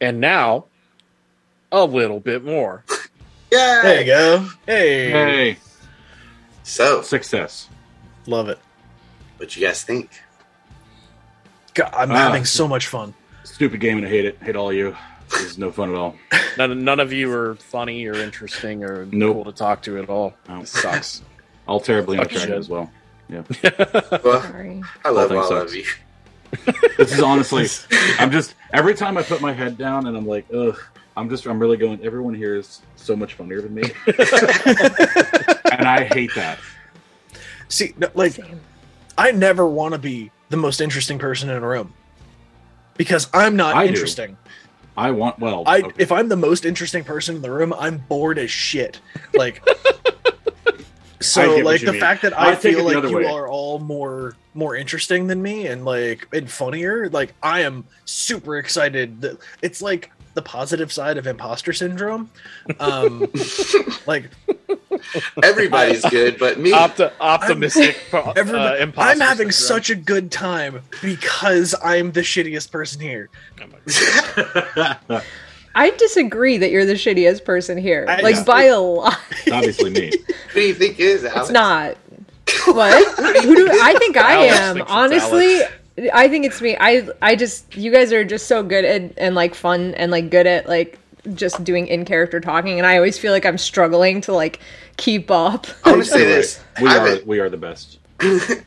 And now, a little bit more. Yeah. There you go. Hey, Hey, So, success. love it. what you guys think? God, I'm Ah. having so much fun. Stupid game and I hate it. Hate all of you. This is no fun at all. None, none of you are funny or interesting or Nope. cool to talk to at all. No. This sucks. All terribly Fuck unattractive as well. Well, I love thing all sucks. of you. This is honestly, I'm just every time I put my head down and I'm like, ugh. I'm just, I'm really going. Everyone here is so much funnier than me, and I hate that. See, no, like Same. I never want to be the most interesting person in a room because I'm not I do. interesting. I want well. I okay. if I'm the most interesting person in the room, I'm bored as shit. Like so I get what like the mean. fact that I I, feel like you way. are all more more interesting than me and like and funnier, like I am super excited that it's like the positive side of imposter syndrome. Um like Everybody's good, but me. Opti- optimistic. po- everybody, uh, imposter I'm having syndrome. such a good time because I'm the shittiest person here. My God. I disagree that you're the shittiest person here. I- like by a lot. it's obviously me. Who do you think it is, Alex? It's not. What? Who do I think I Alex am? Honestly, I think it's me. I I just you guys are just so good at and like fun and like good at like just doing in character talking, and I always feel like I'm struggling to like keep up. I want to say this. We I are, we are the best. I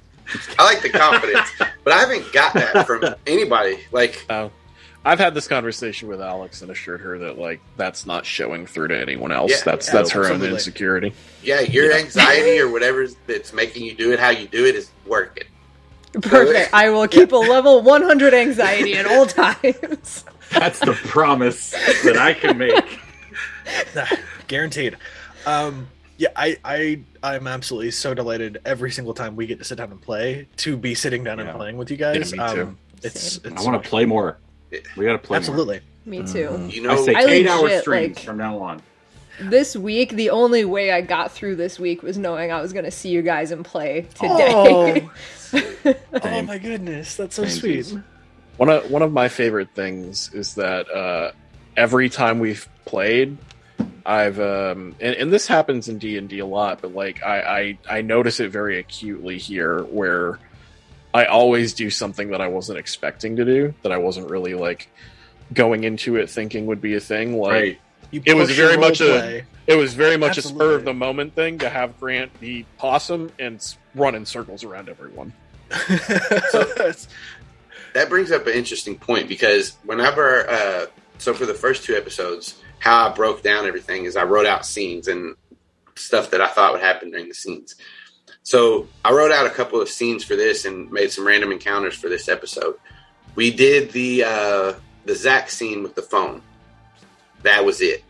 like the confidence, but I haven't got that from anybody. Like, Oh. I've had this conversation with Alex and assured her that like that's not showing through to anyone else. Yeah. that's Yeah, that's her own absolutely. insecurity. yeah, your anxiety or whatever that's making you do it how you do it is working. Perfect. I will keep a level 100 anxiety at all times. That's the promise that I can make. Guaranteed. Um, yeah, I, I, I'm absolutely so delighted every single time we get to sit down and play to be sitting down Yeah. and playing with you guys. Yeah, me too. Um, it's, it's I want to play more. We got to play absolutely. Me too. You know, I say I eight-hour legit, streams like- from now on. This week, the only way I got through this week was knowing I was going to see you guys and play Oh, today. oh Same. my goodness, that's so Same, sweet. please. One of one of my favorite things is that uh, every time we've played, I've um, and, and this happens in D and D a lot, but like I, I I notice it very acutely here where I always do something that I wasn't expecting to do, that I wasn't really like going into it thinking would be a thing. Like Right. It was very much a- it was very much a spur of the moment thing to have Grant be possum and run in circles around everyone. so, that brings up an interesting point because whenever, uh, so for the first two episodes, how I broke down everything is I wrote out scenes and stuff that I thought would happen during the scenes. So I wrote out a couple of scenes for this and made some random encounters for this episode. We did the uh, the Zach scene with the phone. That was it.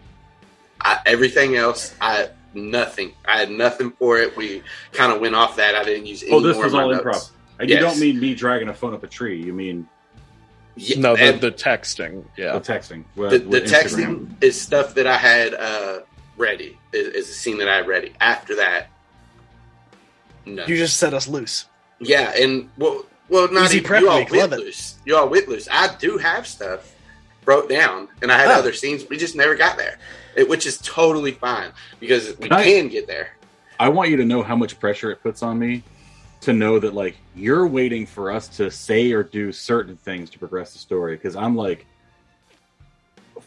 I, everything else, I nothing. I had nothing for it. We kind of went off that. I didn't use any Oh, this more was of my all notes. improv. And Yes. you don't mean me dragging a phone up a tree. You mean Yeah, No, the, the texting, yeah. the texting. with- the, the with texting Instagram. is stuff that I had uh, ready. Is, is a scene that I had ready. After that, no. you just set us loose. yeah, and well, well, not Easy even, prep you all week, wit loose. You all wit loose. I do have stuff broke down, and I had Oh. other scenes. We just never got there, it, which is totally fine because we Nice. can get there. I want you to know how much pressure it puts on me to know that like you're waiting for us to say or do certain things to progress the story because I'm like,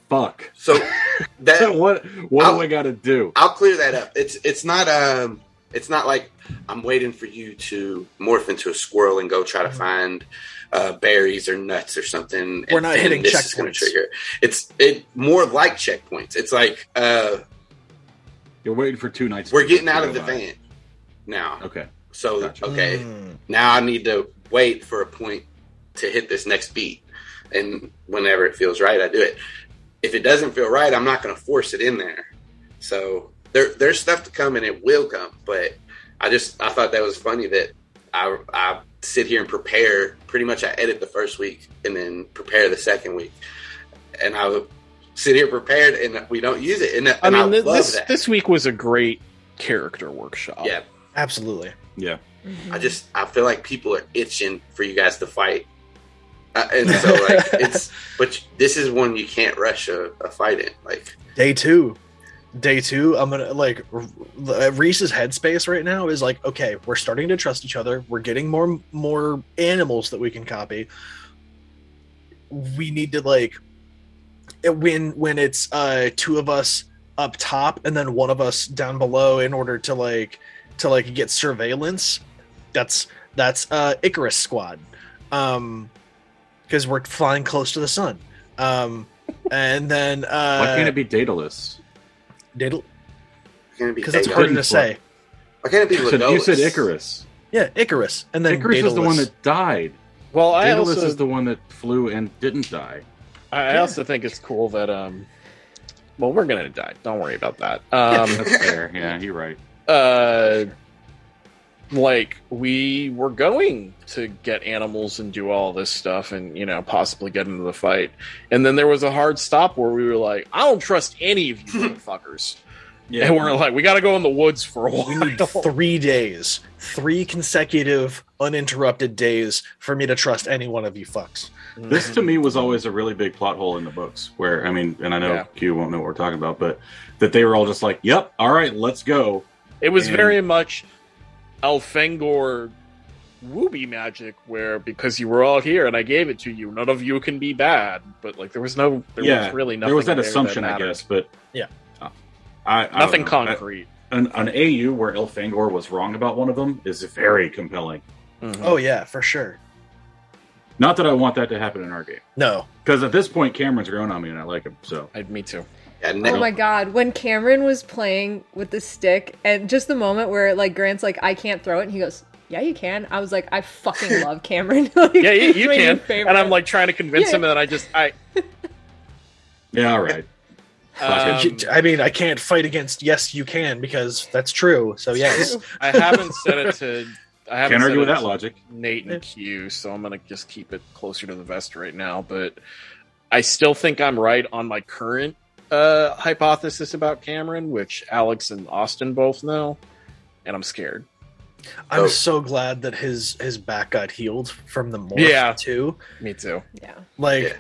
fuck. So that what what I'll- do I got to do? I'll clear that up. It's it's not um it's not like I'm waiting for you to morph into a squirrel and go try to find uh, berries or nuts or something. We're not hitting this is gonna checkpoints. trigger. It's it more like checkpoints. It's like uh, You're waiting for two nights. we're getting out of the by. van now. Okay. So Gotcha. okay, Mm. now I need to wait for a point to hit this next beat, and whenever it feels right, I do it. If it doesn't feel right, I'm not going to force it in there. So there, there's stuff to come, and it will come. But I just I thought that was funny that I I sit here and prepare. Pretty much, I edit the first week and then prepare the second week, and I would sit here prepared, and we don't use it. And, I and I, mean, th- love this that. this week was a great character workshop. yeah, Absolutely. Yeah. I just I feel like people are itching for you guys to fight Uh, and so like it's but this is one you can't rush a, a fight in. Like day two day two i'm gonna like reese's headspace right now is like okay we're starting to trust each other. We're getting more more animals that we can copy. We need to like when when it's uh two of us up top and then one of us down below in order to like to like get surveillance that's that's uh icarus squad. Um because we're flying close to the sun. Um and then uh Why can't it be Daedalus? Daedal- can it because it's Daedalus? harder to say. Why can't it be You said, you said Icarus. Yeah, Icarus, and then Icarus is the one that died. Well, I Daedalus also is the one that flew and didn't die. I also think it's cool that um. Well, we're gonna die. Don't worry about that. Um, That's fair. Yeah, you're right. uh, like we were going to get animals and do all this stuff, and you know possibly get into the fight, and then there was a hard stop where we were like, I don't trust any of you motherfuckers, Yeah, and we're like, we got to go in the woods for a while. We need three days, three consecutive uninterrupted days for me to trust any one of you fucks. This to me was always a really big plot hole in the books where I mean, and I know Yeah. Q won't know what we're talking about, but that they were all just like, "Yep, all right, let's go." It was And- very much Elfangor wooby magic, where because you were all here and I gave it to you, none of you can be bad. But like there was no, there yeah, was really nothing. there was that there assumption, I guess, but Yeah. Uh, I, I Nothing know. concrete. An, an AU where Elfangor was wrong about one of them is very compelling. Mhm. Oh yeah, for sure. Not that I want that to happen in our game, No, because at this point Cameron's grown on me and I like him. So I'd, me too. Yeah, Oh my god, when Cameron was playing with the stick and just the moment where like Grant's like, I can't throw it, and he goes, Yeah, you can. I was like, I fucking love Cameron. Like, Yeah, you, you can. And I'm like trying to convince Yeah. him, and I just I. yeah, all right. Um, I mean, I can't fight against yes, you can because that's true. So yes, I haven't said it to. I haven't Can't argue with that logic. Nate and Q, so I'm gonna just keep it closer to the vest right now. But I still think I'm right on my current uh, hypothesis about Cameron, which Alex and Austin both know, and I'm scared. I'm Oh. so glad that his his back got healed from the morph Yeah. too. Me too. Yeah. Like Yeah.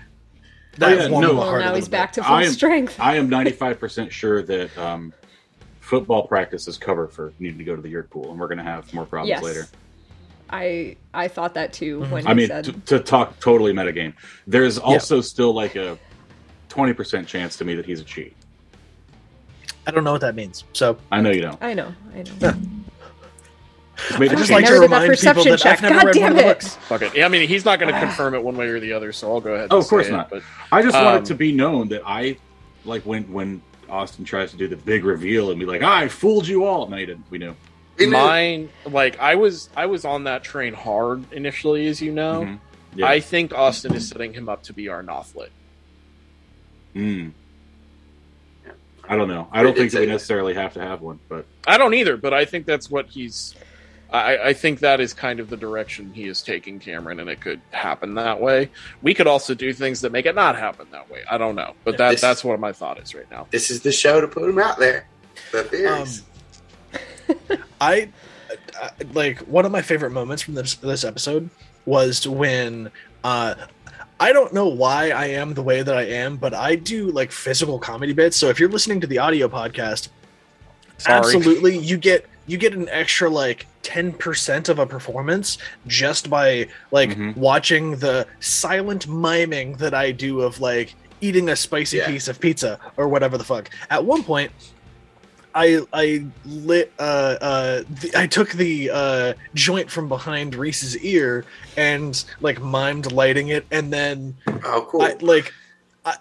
that yeah, warmed no. Well, now he's back bit. to full I am- strength. I am 95% sure that um, football practice is covered for needing to go to the Yeerk pool, and we're going to have more problems yes. later. I I thought that too Mhm. when he I mean, said to, to talk totally metagame, there's also still like a 20% chance to me that he's a cheat. I don't know what that means. So I know you don't. I know, I know. He's made I a just like change. to never did that remind people perception that check. I've never God read damn one of the it. books. Fuck it. Yeah, I mean, he's not going to confirm it one way or the other, so I'll go ahead. Oh, of course say it, not. but I just want Um, it to be known that I like when when Austin tries to do the big reveal and be like, "I fooled you all." No, you didn't. We knew. we knew. mine, like I was, I was on that train hard initially, as you know. Mhm. Yeah. I think Austin is setting him up to be our Nothlit. Mm. Yeah. I don't know. I don't did think that we necessarily have to have one, but I don't either, but I think that's what he's. I, I think that is kind of the direction he is taking Cameron, and it could happen that way. We could also do things that make it not happen that way. I don't know, but that This- that's what my thought is right now. This is the show to put him out there. The theories. I, I like one of my favorite moments from this this episode was when uh I don't know why I am the way that I am, but I do like physical comedy bits. So if you're listening to the audio podcast, Sorry. absolutely you get you get an extra like 10% of a performance just by like Mhm. watching the silent miming that I do of like eating a spicy Yeah. piece of pizza or whatever the fuck. At one point I I lit uh uh the, I took the uh joint from behind Reese's ear and like mimed lighting it and then oh, cool. I like I,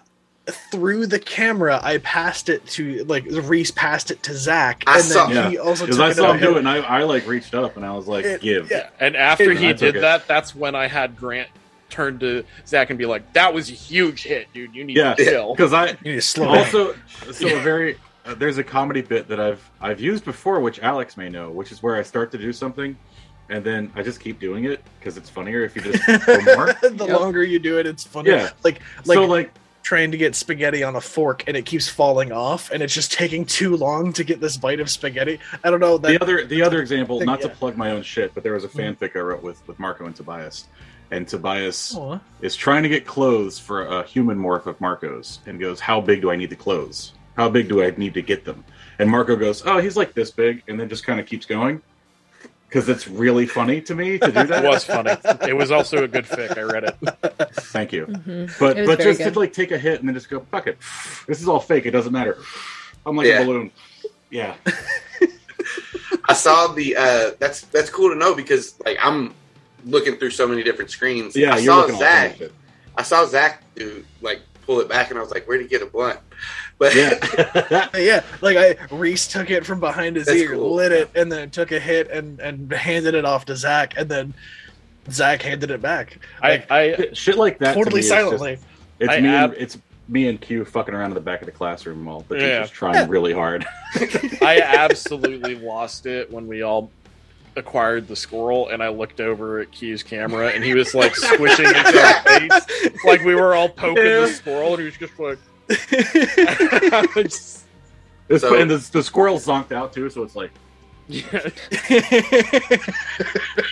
through the camera, I passed it to like Reese passed it to Zach, I and saw- then he also because I it saw him out. do it, and I, I like reached up and I was like, It- "Give." yeah. And after And he I did took it. that, that's when I had Grant turn to Zach and be like, "That was a huge hit, dude. You need Yeah. to chill." Because I You need to slow down. also so a very uh, there's a comedy bit that I've I've used before, which Alex may know, which is where I start to do something, and then I just keep doing it because it's funnier if you just more. the Yep. longer you do it, it's funnier. Yeah. Like like so like trying to get spaghetti on a fork and it keeps falling off, and it's just taking too long to get this bite of spaghetti. I don't know that. the other the other example, thing, not to plug my own shit, but there was a Mhm. fanfic I wrote with with Marco and Tobias, and Tobias Aw. is trying to get clothes for a human morph of Marco's and goes, How big do I need the clothes? How big do I need to get them? And Marco goes, Oh, he's like this big, and then just kind of keeps going. Because it's really funny to me to do that. It was funny. It was also a good fic. I read it. Thank you. Mhm. But but just good. to like take a hit and then just go, fuck it. This is all fake. It doesn't matter. I'm like Yeah. a balloon. Yeah. I saw the. Uh, that's that's cool to know because like I'm looking through so many different screens. Yeah, I you're saw looking all Zach. I saw Zach do like pull it back, and I was like, "Where'd he get a blunt?" But Yeah. Yeah, like I Reese took it from behind his That's ear, cool. lit it, and then took a hit and and handed it off to Zach, and then Zach handed it back. I, I Shit like that. to totally me is just- silently. it's I me. ab- and, it's me and Q fucking around in the back of the classroom while the Yeah. teacher's trying really hard. I absolutely lost it when we all acquired the squirrel, and I looked over at Q's camera, and he was like squishing his own face, like we were all poking the squirrel, and he was just like. Just- This, So- and the, the squirrel zonked out too, so it's like yeah.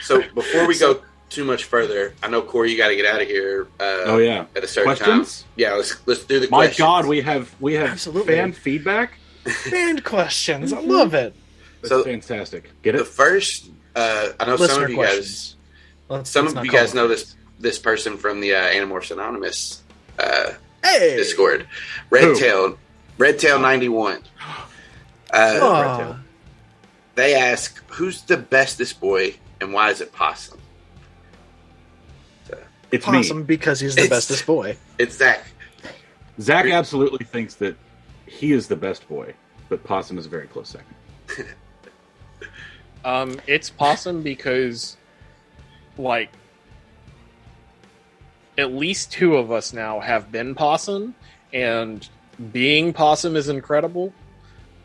so before we go too much further, I know Corey, you got to get out of here. Uh, Oh yeah. at a certain Questions? time. Yeah, let's let's do the My questions. God, we have we have Absolutely. fan feedback. Fan questions, I love it. That's So- fantastic. Get the it? first. Uh, I know some of you guys. Let's- Some let's of you guys know this this person from the uh, Animorphs Anonymous uh, Hey, Discord. Redtail, Redtail ninety one. Uh, Aw. they ask, "Who's the bestest boy, and why is it Possum?" It's Possum me. because he's the It's- bestest boy. It's Zach. Zach absolutely thinks that he is the best boy, but Possum is a very close second. Um, it's possum because, like, at least two of us now have been possum, and being possum is incredible.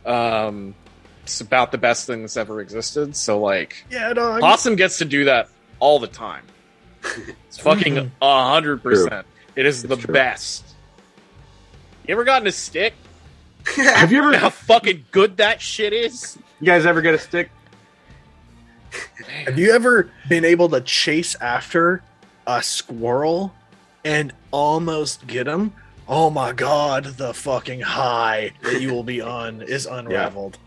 Um, it's about the best thing that's ever existed. So, like, Yeah, dog. possum gets to do that all the time. It's fucking a hundred percent. It is It's the true. best. You ever gotten a stick? Have you ever how fucking good that shit is. You guys ever get a stick? Have you ever been able to chase after a squirrel and almost get him? Oh my god, the fucking high that you will be on is unraveled.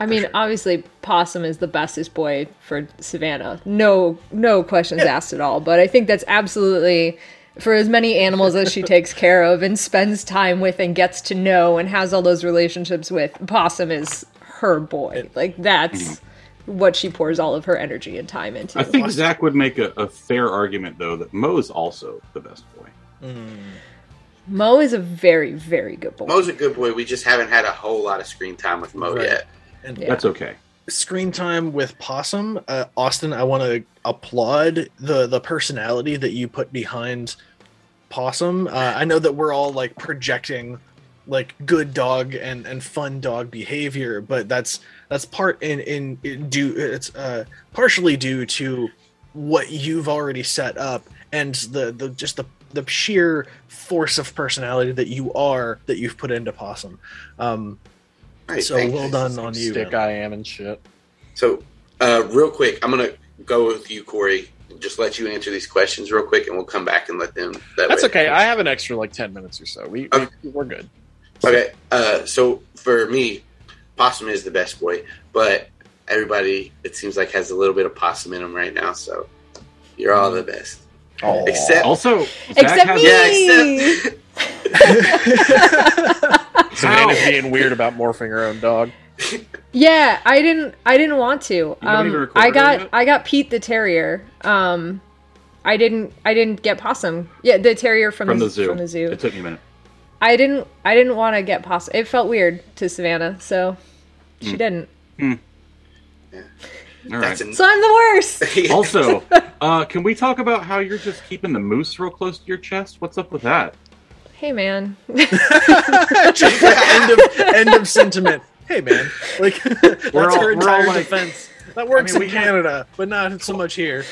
I mean, obviously, Possum is the bestest boy for Savannah. No, no questions asked at all. But I think that's absolutely for as many animals as she takes care of and spends time with and gets to know and has all those relationships with. Possum is her boy. Like that's mm-hmm. What she pours all of her energy and time into. I think Zach would make a, a fair argument though that Mo is also the best boy. Mm. Mo is a very, very good boy. Mo's a good boy. We just haven't had a whole lot of screen time with Mo Right. yet. And Yeah. That's okay. screen time with Possum, uh, Austin, I want to applaud the the personality that you put behind Possum. Uh, I know that we're all like projecting like good dog and and fun dog behavior, but that's that's part in in, in due it's uh partially due to what you've already set up and the the just the the sheer force of personality that you are that you've put into Possum. Um, Hey, so well done on you. Stick man. I am and shit. So, uh, real quick, I'm gonna go with you, Corey. Just let you answer these questions real quick, and we'll come back and let them. That That's way- okay. I have an extra like ten minutes or so. We, Okay. we we're good. Okay, uh, so for me, Possum is the best boy, but everybody, it seems like, has a little bit of possum in them right now. So you're all the best. Aw. Except, Also, Zach Except has me! yeah, except Savannah's How? being weird about morphing her own dog. Yeah, I didn't. I didn't want to. Um, I got. yet? I got Pete the terrier. Um, I didn't. I didn't get possum. Yeah, the terrier from, from the, the zoo. From the zoo. It took me a minute. I didn't. I didn't want to get possum. It felt weird to Savannah, so she didn't. All right. that's an, So I'm the worst. also, uh, can we talk about how you're just keeping the moose real close to your chest? What's up with that? hey man. Just end of end of sentiment. Hey man, like that's We're all- her we're all entire like- defense. That works I mean, in Canada, but not so much here.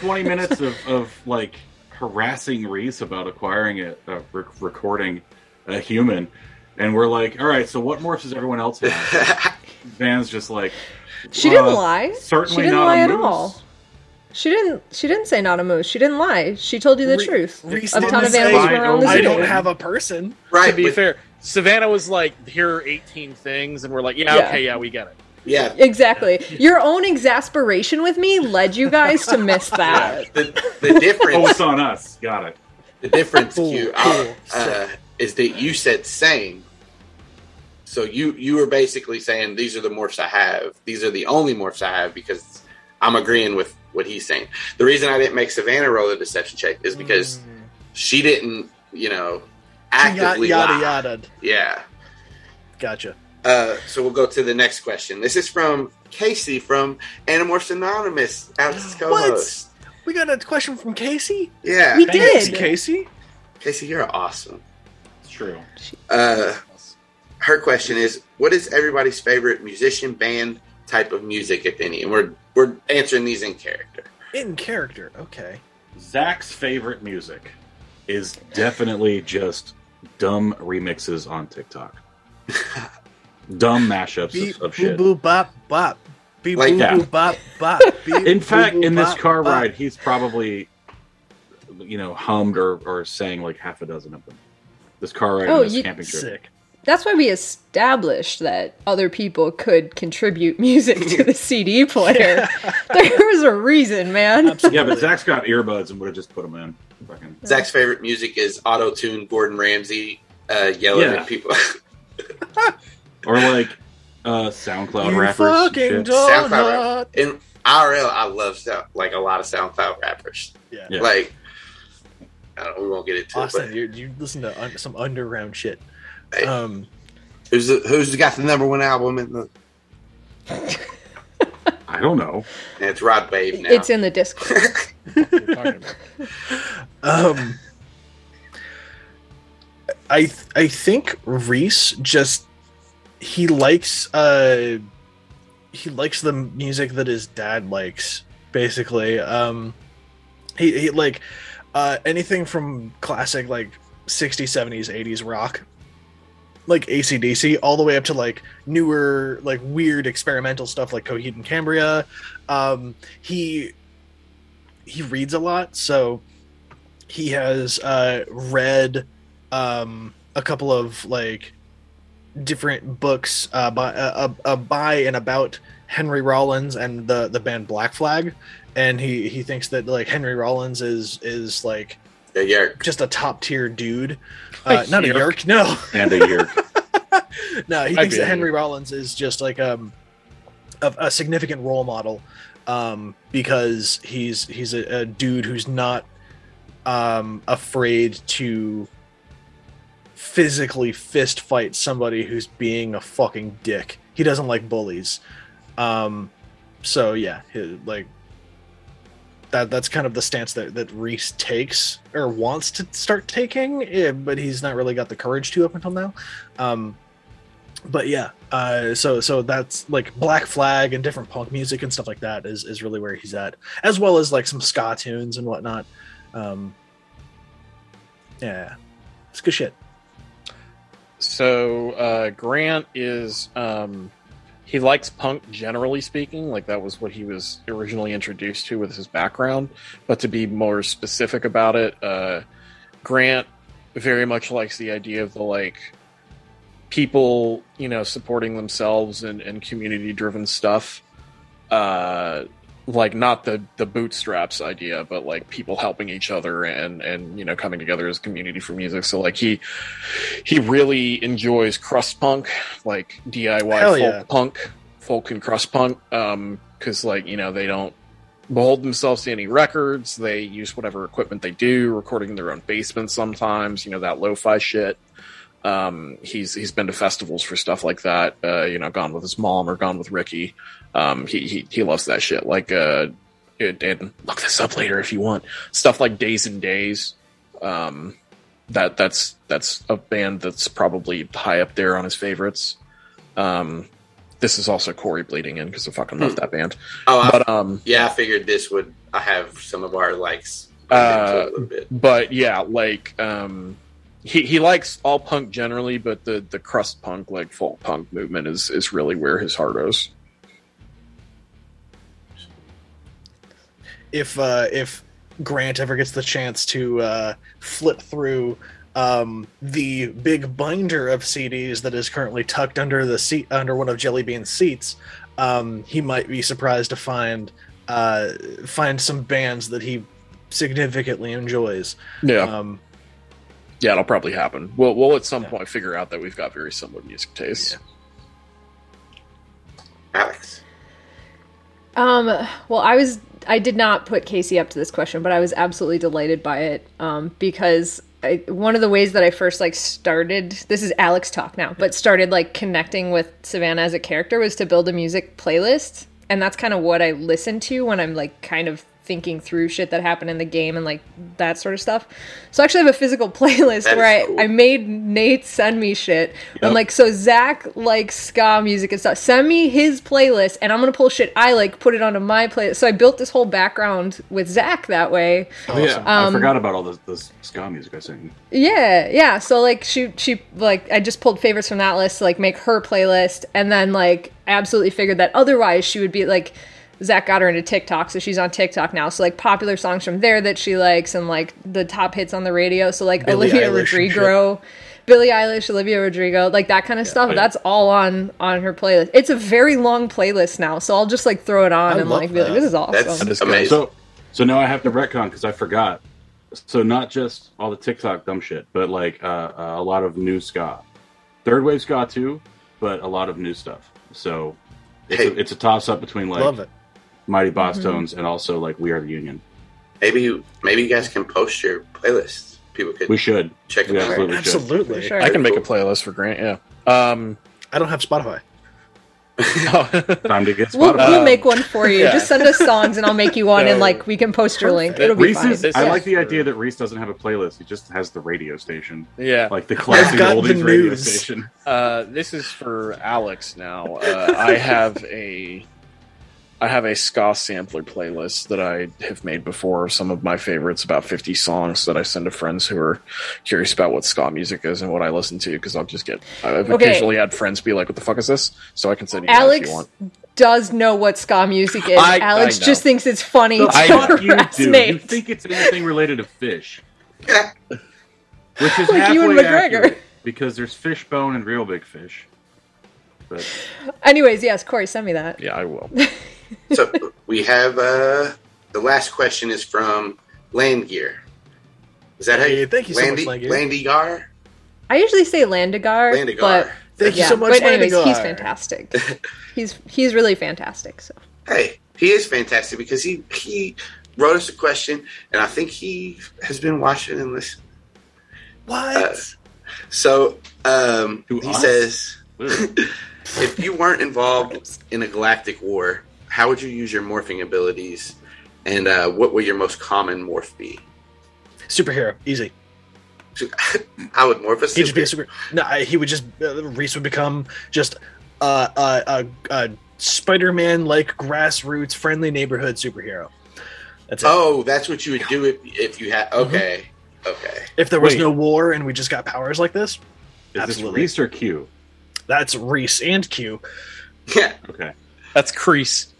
20 minutes of, of like harassing Reese about acquiring it, uh, rec- recording a human. And we're like, all right, so what morphs does everyone else have? Van's just like, She uh, didn't lie. Certainly She didn't not lie a at moose. all. She didn't. She didn't say not a moose. She didn't lie. She told you the Re- truth. Reese a ton didn't of say, animals were on the I don't have a person. Right. to be but- fair, Savannah was like, "Here are 18 things," and we're like, "Yeah, Yeah. okay, yeah, we get it." Yeah. Exactly. Your own exasperation with me led you guys to miss that. The, the difference. Oh, it's on us. Got it. The difference, Cool, Q, cool, uh, is that you said same. So you you were basically saying these are the morphs I have. These are the only morphs I have because I'm agreeing with what he's saying. The reason I didn't make Savannah roll a deception check is because she didn't, you know, actively yada yada. Yeah. Gotcha. Uh, so we'll go to the next question. This is from Casey from Animorphs Anonymous, Alex's co-host. We got a question from Casey. Yeah, We Thanks, did. Casey. Casey, you're awesome. It's true. Uh, her question is, what is everybody's favorite musician, band type of music, if any? And we're we're answering these in character. In character. Okay. Zach's favorite music is definitely just dumb remixes on TikTok. dumb mashups Beep of, of boo shit. boo bop bop. Beep Like boo that. boo bop bop. Beep, In boo, fact, boo, in this bop, car bop. ride, he's probably, you know, hummed or, or sang like half a dozen of them. This car ride Oh, on this you- camping trip. Sick. That's why we established that other people could contribute music to the CD player. there was a reason, man. Yeah, but Zach's got earbuds and would have just put them in. Fucking. Zach's favorite music is auto tune Gordon Ramsay uh, yelling Yeah. at people. Or like uh, SoundCloud You rappers. and fucking shit. donut. SoundCloud In IRL, I love sound, like a lot of SoundCloud rappers. Yeah. Yeah. Like, I don't, we won't get into Austin, it. you, you listen to un- some underground shit. Hey. Um, who's the, who's got the number one album in the? I don't know. And it's Rod Wave now. It's in the Discord. What are talking about? um, I th- I think Reese just he likes uh he likes the music that his dad likes basically. Um, he, he like uh anything from classic like 60s 70s 80s rock like acdc all the way up to like newer like weird experimental stuff like coheed and cambria. Um he he reads a lot so he has uh read um a couple of like different books uh by uh, uh, by and about henry rollins and the the band black flag and he he thinks that like henry rollins is is like yeah, yeah. just a top tier dude uh, A not a Yeerk. Yeerk no And a year. no, he I'd thinks that a Henry Rollins is just like um, a, a significant role model um, because he's he's a, a dude who's not um, afraid to physically fist fight somebody who's being a fucking dick. He doesn't like bullies. Um, so yeah, he, like that that's kind of the stance that that Reese takes or wants to start taking, eh, but he's not really got the courage to up until now. Um, but yeah, uh, so so that's like Black Flag and different punk music and stuff like that is is really where he's at, as well as like some ska tunes and whatnot. Um, yeah, it's good shit. So uh, Grant is um, he likes punk generally speaking, like that was what he was originally introduced to with his background. But to be more specific about it, uh, Grant very much likes the idea of the like people, you know, supporting themselves and, and community driven stuff. Uh, like not the the bootstraps idea, but like people helping each other and and you know coming together as a community for music. So like he he really enjoys crust punk, like DIY Hell folk yeah. punk, folk and crust punk, um, because like you know they don't behold themselves to any records. They use whatever equipment they do, recording in their own basement sometimes. You know that lo-fi shit. Um, he's he's been to festivals for stuff like that. Uh, you know, gone with his mom or gone with Ricky. Um, he he he loves that shit. Like uh, it, and look this up later if you want stuff like Days N' Daze. Um, that that's that's a band that's probably high up there on his favorites. Um, this is also Corey bleeding in because I fucking love Hmm. that band. Oh, I, But um, yeah, I figured this would. I have some of our likes. Uh, a little bit. but yeah, like um, he he likes all punk generally, but the the crust punk, like folk punk movement, is is really where his heart is. If uh, if Grant ever gets the chance to uh, flip through um, the big binder of CDs that is currently tucked under the seat under one of Jellybean's seats, um, he might be surprised to find uh, find some bands that he significantly enjoys. Yeah, Um, yeah, it'll probably happen. We'll we'll at some Yeah. point figure out that we've got very similar music tastes. Yeah. Alex. Um, well, I was I did not put Casey up to this question, but I was absolutely delighted by it um, because I, one of the ways that I first like started this is Alex talk now, but started like connecting with Savannah as a character was to build a music playlist, and that's kind of what I listen to when I'm like kind of thinking through shit that happened in the game and like that sort of stuff. So I actually have a physical playlist That is where I, cool. I made Nate send me shit. I'm like, so Zach likes ska music and stuff. Send me his playlist, and I'm gonna pull shit I like, put it onto my playlist. So I built this whole background with Zach that way. Oh, yeah. I Um, forgot about all this, this ska music I sing. Yeah, yeah. So like she she like I just pulled favorites from that list to like make her playlist, and then like absolutely figured that otherwise she would be like. Zach got her into TikTok, so she's on TikTok now. So like popular songs from there that she likes, and like the top hits on the radio. So like Billie Olivia Eilish. Rodrigo, Billie Eilish, Olivia Rodrigo, like that kind of stuff. yeah. That's all on on her playlist. It's a very long playlist now, so I'll just like throw it on I and love like be like, "This is awesome." That's That is amazing. So, so now I have to retcon because I forgot. So not just all the TikTok dumb shit, but like uh, uh, a lot of new ska, third wave ska too, but a lot of new stuff. So it's Hey. a, it's a toss up between like love it. Mighty Boss Mhm. Tones and also like We Are the Union. maybe you, maybe you guys can post your playlists. People could We should. check We them out. absolutely should. Absolutely. Sure. I can make a playlist for Grant. Yeah. Um, I don't have Spotify. Time to get We'll, we'll make one for you. yeah. Just send us songs and I'll make you one, and like we can post your link. It'll be fine. is, I is like the idea that Reese doesn't have a playlist. He just has the radio station, yeah. like the classic got the oldies radio station. Uh, this is for Alex now. Uh, I have a I have a ska sampler playlist that I have made before. of Some of my favorites, about fifty songs that I send to friends who are curious about what ska music is and what I listen to. Because I'll just get I've Okay. occasionally had friends be like, "What the fuck is this?" So I can send you that if Alex you want. does know what ska music is. I- Alex I just thinks it's funny The to I fuck you do. Nate. You think it's anything related to fish, which is Like halfway Ewan McGregor. accurate because there's Fishbone and Reel Big Fish. But Anyways, yes, Corey, send me that. Yeah, I will. so we have uh, the last question is from Land Gear. Is that how Hey, you? thank you so much, Landy, Landgear. Landygar. I usually say Landigar, Landigar. but Thank you so much, But anyways, Landigar. he's fantastic. he's he's really fantastic. So Hey, he is fantastic because he he wrote us a question, and I think he has been watching and listening. What? Uh, So um, he us? says, if you weren't involved in a galactic war, how would you use your morphing abilities, and uh, what would your most common morph be? Superhero, easy. I would morph a He'd just be a super. super. No, I- he would just. Uh, Reese would become just uh, uh, uh, uh, Spider-Man like grassroots friendly neighborhood superhero. That's it. Oh, that's what you would do if, if you had. Mm-hmm. Okay, okay. if there was wait. no war and we just got powers like this, is Absolutely. this Reese or Q? that's Reese and Q. Yeah, Okay. That's Crease.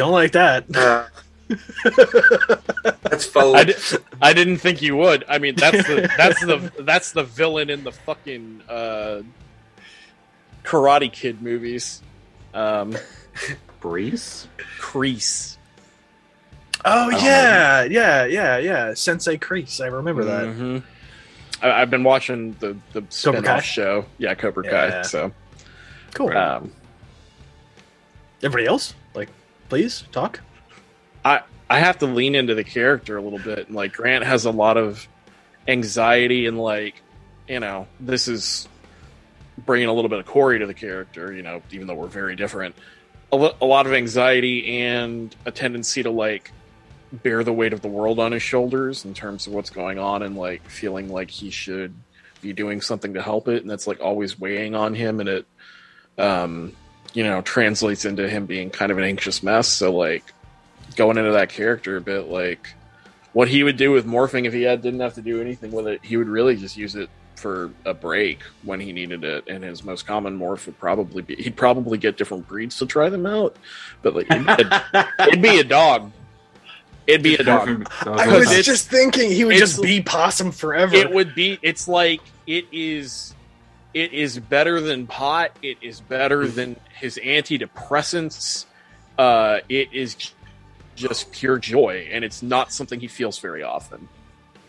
Don't like that. uh, that's faux. I, di- I didn't think you would. I mean, that's the that's the that's the villain in the fucking uh, Karate Kid movies. Um, Reese? Crease. Oh don't yeah, yeah, yeah, yeah. Sensei Kreese. I remember that. Mhm. I, I've been watching the the Cobra Kai? show. Yeah, Cobra Yeah. Kai. So, Cool. um, Everybody else, like, please talk. I I have to lean into the character a little bit. And like Grant has a lot of anxiety and like, you know, this is bringing a little bit of Corey to the character. You know, even though we're very different, a, lo- a lot of anxiety and a tendency to like bear the weight of the world on his shoulders in terms of what's going on and like feeling like he should be doing something to help it and that's like always weighing on him and it um you know translates into him being kind of an anxious mess so like going into that character a bit like what he would do with morphing if he had didn't have to do anything with it he would really just use it for a break when he needed it, and his most common morph would probably be he'd probably get different breeds to try them out, but like it'd be a, it'd be a dog. It'd be a dog. I was just thinking he would just be possum forever. It would be. It's like it is. It is better than pot. It is better than his antidepressants. Uh, it is just pure joy, and it's not something he feels very often.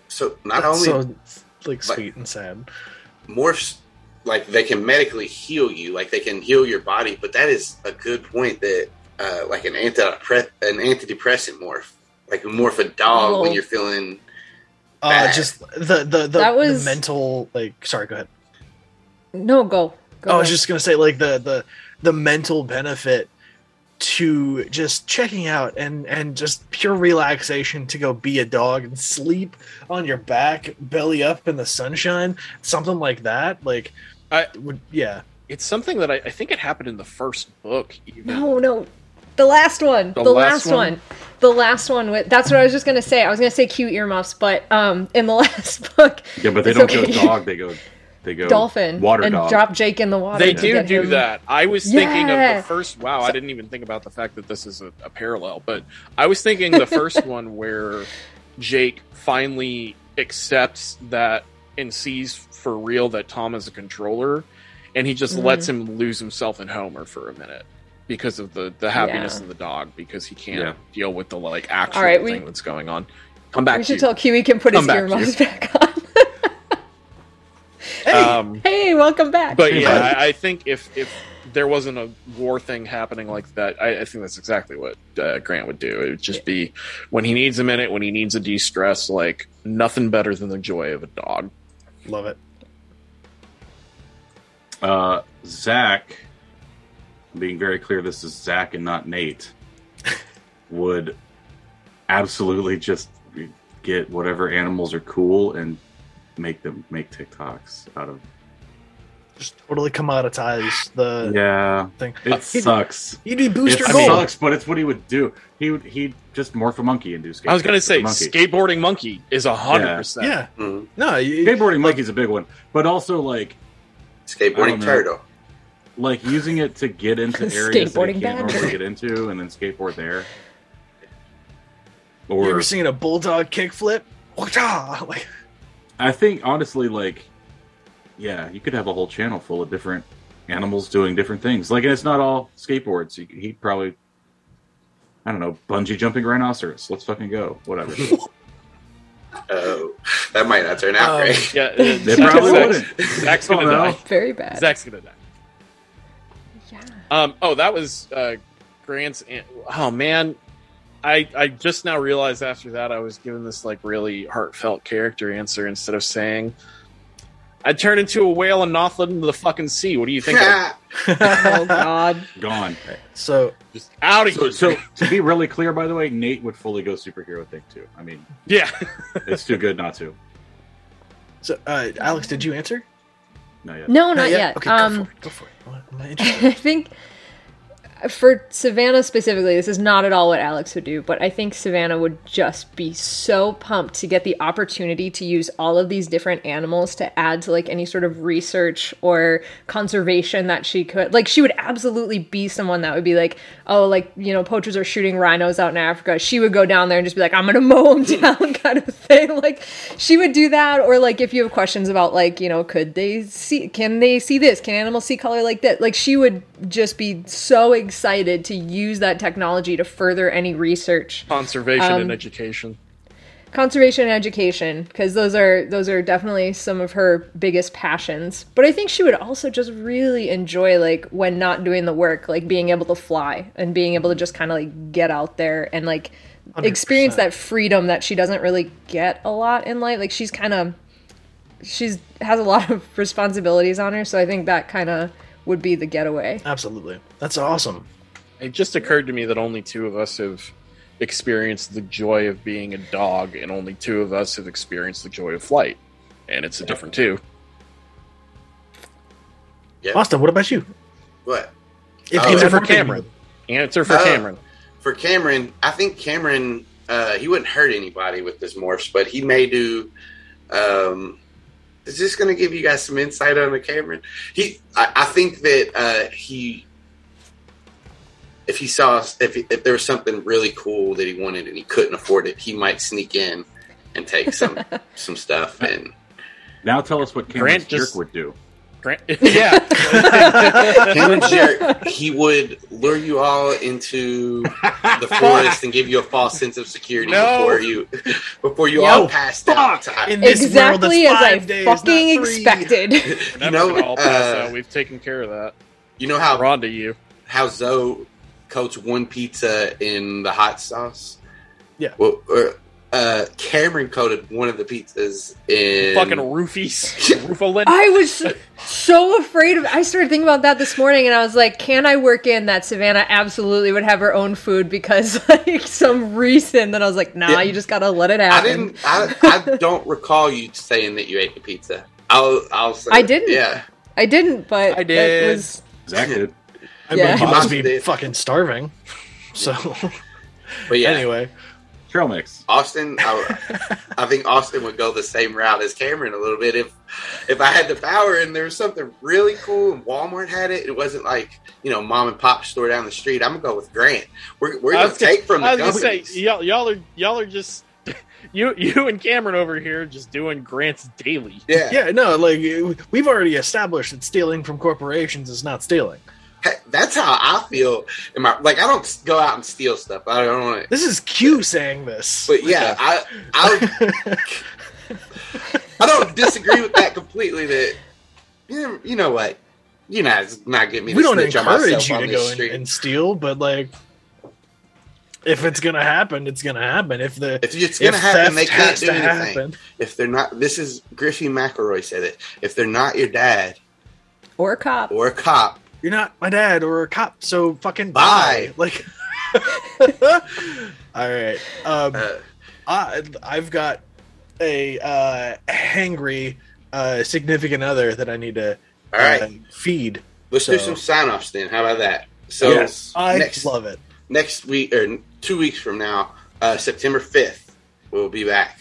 So not That's only so like sweet and sad. morphs like they can medically heal you, like they can heal your body, but that is a good point that uh, like an anti an antidepressant morph, like morph a dog when Oh. you're feeling Uh, Bad. just the the the, That was- the mental like. Sorry, go ahead. No, go. go I was ahead. just gonna say like the the the mental benefit to just checking out and and just pure relaxation to go be a dog and sleep on your back, belly up in the sunshine, something like that. Like, I- would yeah. It's something that I, I think it happened in the first book. Even No, no. The last one. The The, last last, one? one? The last one. With, that's what I was just gonna say. I was gonna say cute earmuffs, but um, in the last book, Yeah, but they don't okay. go dog. They go. They go dolphin Water and dog. drop Jake in the water. They do do him- that. I was thinking of the first. Wow, I didn't even think about the fact that this is a, a parallel. But I was thinking the first one where Jake finally accepts that and sees for real that Tom is a controller, and he just Mhm. lets him lose himself in Homer for a minute because of the the happiness Yeah. of the dog because he can't Yeah. deal with the like actual All right, we- thing that's going on. Come back We to should you. tell Kiwi can put Come his back, earmuffs back on. Hey, Um, hey, welcome back. but yeah. I, I think if if there wasn't a war thing happening like that, I, I think that's exactly what uh, Grant would do. It would just be when he needs a minute, when he needs a de stress, like nothing better than the joy of a dog. love it. Uh, Zach, being very clear, this is Zach and not Nate, would absolutely just get whatever animals are cool and make them make TikToks out of. Just totally commoditize the Yeah, thing. it He'd- sucks. He'd be It booster gold. sucks, but it's what he would do. He would he'd just morph a monkey and do skate. I was gonna say monkey. skateboarding monkey is a hundred percent. Yeah, mm, no, you, Skateboarding monkey's a big one, but also like I don't skateboarding know. turtle. like using it to get into areas that you can't normally get into, and then skateboard there. you Or ever seen a bulldog kickflip? Like, I think honestly, like, yeah, you could have a whole channel full of different animals doing different things. Like, and it's not all skateboards. You, he'd probably, I don't know, bungee jumping rhinoceros. Let's fucking go. Whatever. Oh, that might not turn out Um, great. Yeah, uh, they probably Zach- wouldn't. Zach's gonna don't die. Very bad. Zach's gonna die. Yeah. Um. Oh, that was uh, Grant's. an- Oh man, I I just now realized after that I was given this like really heartfelt character answer instead of saying. I'd turn into a whale and knocked into the fucking sea. What do you think? of Oh God. Gone. so Just out of So, here. so to be really clear, by the way, Nate would fully go superhero thing too. I mean, yeah. it's too good not to. so uh, Alex, did you answer? Not yet. No, not yet. Okay, um, go for it. Go for it. I'm. I think for Savannah specifically, this is not at all what Alex would do, but I think Savannah would just be so pumped to get the opportunity to use all of these different animals to add to like any sort of research or conservation that she could. Like, she would absolutely be someone that would be like, oh, like, you know, poachers are shooting rhinos out in Africa. She would go down there and just be like, I'm going to mow them down kind of thing. Like, she would do that. Or like, if you have questions about like, you know, could they see, can they see this? Can animals see color like that? Like, she would just be so excited to use that technology to further any research Conservation Um, and education. conservation and education because those are those are definitely some of her biggest passions but i think she would also just really enjoy like when not doing the work like being able to fly and being able to just kind of like get out there and like experience 100%. that freedom that she doesn't really get a lot in life like she's kind of she's has a lot of responsibilities on her so i think that kind of would be the getaway Absolutely, that's awesome. It just occurred to me that only two of us have experienced the joy of being a dog, and only two of us have experienced the joy of flight. And it's a different two. Yeah. Austin, what about you? What? If Oh, Answer for Cameron. Answer for Oh. Cameron. For Cameron, I think Cameron, uh, he wouldn't hurt anybody with this morphs, but he may do, um, is this going to give you guys some insight on the Cameron? He, I, I think that uh, he, if he saw if if there was something really cool that he wanted and he couldn't afford it, he might sneak in and take some some stuff. And Now tell us what Cameron's Grant just- jerk would do. Grant, yeah. Cameron Jarrett, he would lure you all into the forest and give you a false sense of security No. before you before you Yep. all passed out. In this exactly it's as I days, fucking expected. We're never know, gonna all pass uh, out. We've taken care of that. You know how We're to you. how Zoe coats one pizza in the hot sauce. Yeah. Well, or, uh, Cameron coated one of the pizzas in Fucking roofies. Roofalin. I was so afraid of. I started thinking about that this morning, and I was like, "Can I work in that Savannah absolutely would have her own food because like some reason?" Then I was like, "Nah, Yeah. you just gotta let it I happen." didn't. I, I don't recall you saying that you ate the pizza. I'll. I'll say. I didn't. Yeah. I didn't, but I did. It was Zach did. I Yeah. mean, he must be did. fucking starving. So But yeah. anyway, Trail mix. Austin, I, I think Austin would go the same route as Cameron a little bit if if I had the power and there was something really cool and Walmart had it. It wasn't like you know mom and pop store down the street. I'm gonna go with Grant. We're we're gonna gonna- take from the I was gonna say y'all, y'all are y'all are just you you and Cameron over here just doing grants daily. yeah. yeah, no, like we've already established that stealing from corporations is not stealing. Hey, that's how I feel. In my like, I don't go out and steal stuff. I don't want to. This is Q saying this. But yeah, I I I don't disagree with that completely. That you know, you know what, you know, it's not get me. To we don't snitch on encourage myself you on to this go and, street. and steal, but like, if it's gonna happen, it's gonna happen. If the If it's gonna happen, they theft can't has do to anything. happen, if they're not this is Griffin McElroy said it if they're not your dad or a cop. or a cop you're not my dad or a cop, so fucking Bye. bye. Like, all right. Um, uh, I, I've got a uh, hangry uh, significant other that I need to all right uh, feed. let's do some sign-offs then how about that so Yes. I next love it. next week or two weeks from now uh, september 5th we'll be back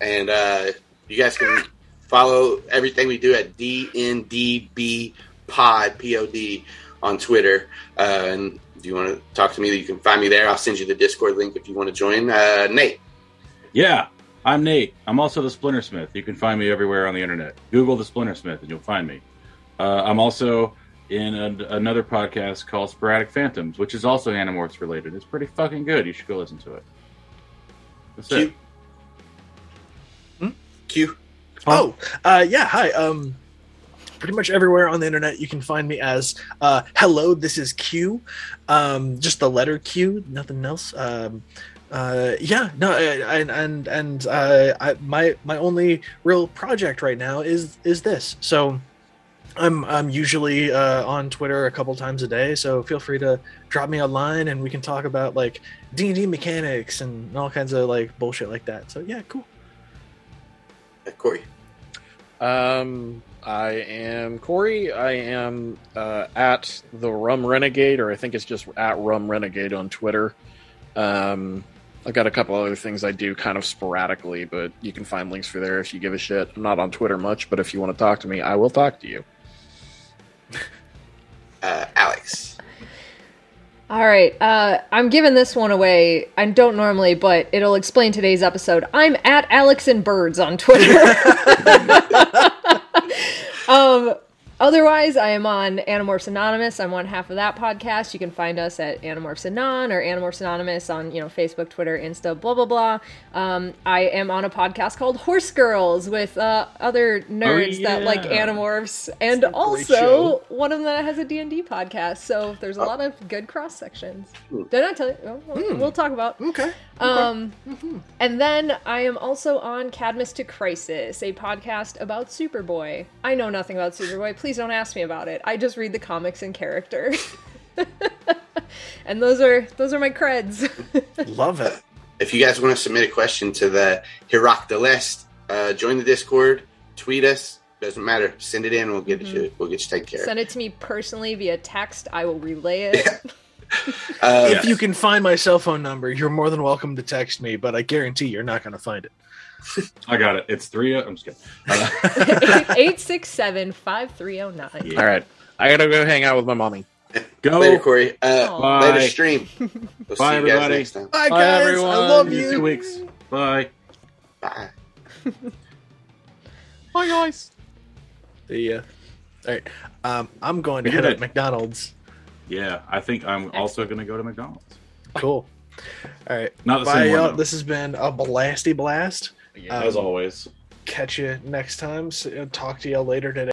and uh, you guys can follow everything we do at dndb pod pod on twitter uh, and if you want to talk to me you can find me there i'll send you the discord link if you want to join uh, nate Yeah, I'm Nate. I'm also the Splintersmith. You can find me everywhere on the internet. Google the Splintersmith and you'll find me. Uh, I'm also in a, another podcast called Sporadic Phantoms, which is also Animorphs related. It's pretty fucking good. You should go listen to it. That's q it. Hmm? q Oh, uh, yeah. Hi. Um, pretty much everywhere on the internet, you can find me as uh, "Hello, this is Q." Um, just the letter Q, nothing else. Um, uh, yeah, no, and and and uh, I, my my only real project right now is is this. So. I'm I'm usually uh, on Twitter a couple times a day, so feel free to drop me a line and we can talk about like D and D mechanics and all kinds of like bullshit like that. So yeah, cool. uh, corey Um, I am Corey. I am uh, at the Rum Renegade, or I think it's just at Rum Renegade on Twitter. Um, I've got a couple other things I do kind of sporadically, but you can find links for there if you give a shit. I'm not on Twitter much, but if you want to talk to me, I will talk to you. uh, alex All right, uh, I'm giving this one away. I don't normally, but it'll explain today's episode. I'm at Alex and Birds on Twitter. um, otherwise, I am on Animorphs Anonymous. I'm on half of that podcast. You can find us at Animorphs Anon or Animorphs Anonymous on you know Facebook, Twitter, Insta, blah blah blah. Um, I am on a podcast called Horse Girls with uh, other nerds that like yeah. Animorphs, and also one of them that has a D&D podcast. So there's a lot of good cross sections. Did I tell you? Oh, well, We'll talk about. Okay. Um, and then I am also on Cadmus to Crisis, a podcast about Superboy. I know nothing about Superboy. Please don't ask me about it. I just read the comics and character. and those are those are my creds. Love it. if you guys want to submit a question to the Hirak the List, uh, join the Discord, tweet us. Doesn't matter. Send it in. We'll get you. We'll get you taken care. Send it to me personally via text. I will relay it. Uh, If you can find my cell phone number, you're more than welcome to text me, but I guarantee you're not going to find it. I got it. It's three. I'm just kidding. Uh, 867 5309. yeah. All right, I gotta go hang out with my mommy. Go. Later, Corey. Uh, Aw. later stream. We'll Bye, see you guys everybody. next time. Bye, Bye, guys. everyone. I love you two weeks. Bye. Bye. Bye, guys. The, uh, all right. Um, I'm going to We hit up. McDonald's. Yeah, I think I'm also going to go to McDonald's. Cool. All right. Not the Bye, same y'all. one. though. This has been a blasty blast. Yeah. Um, As always. Catch you next time. So, uh, talk to y'all later today.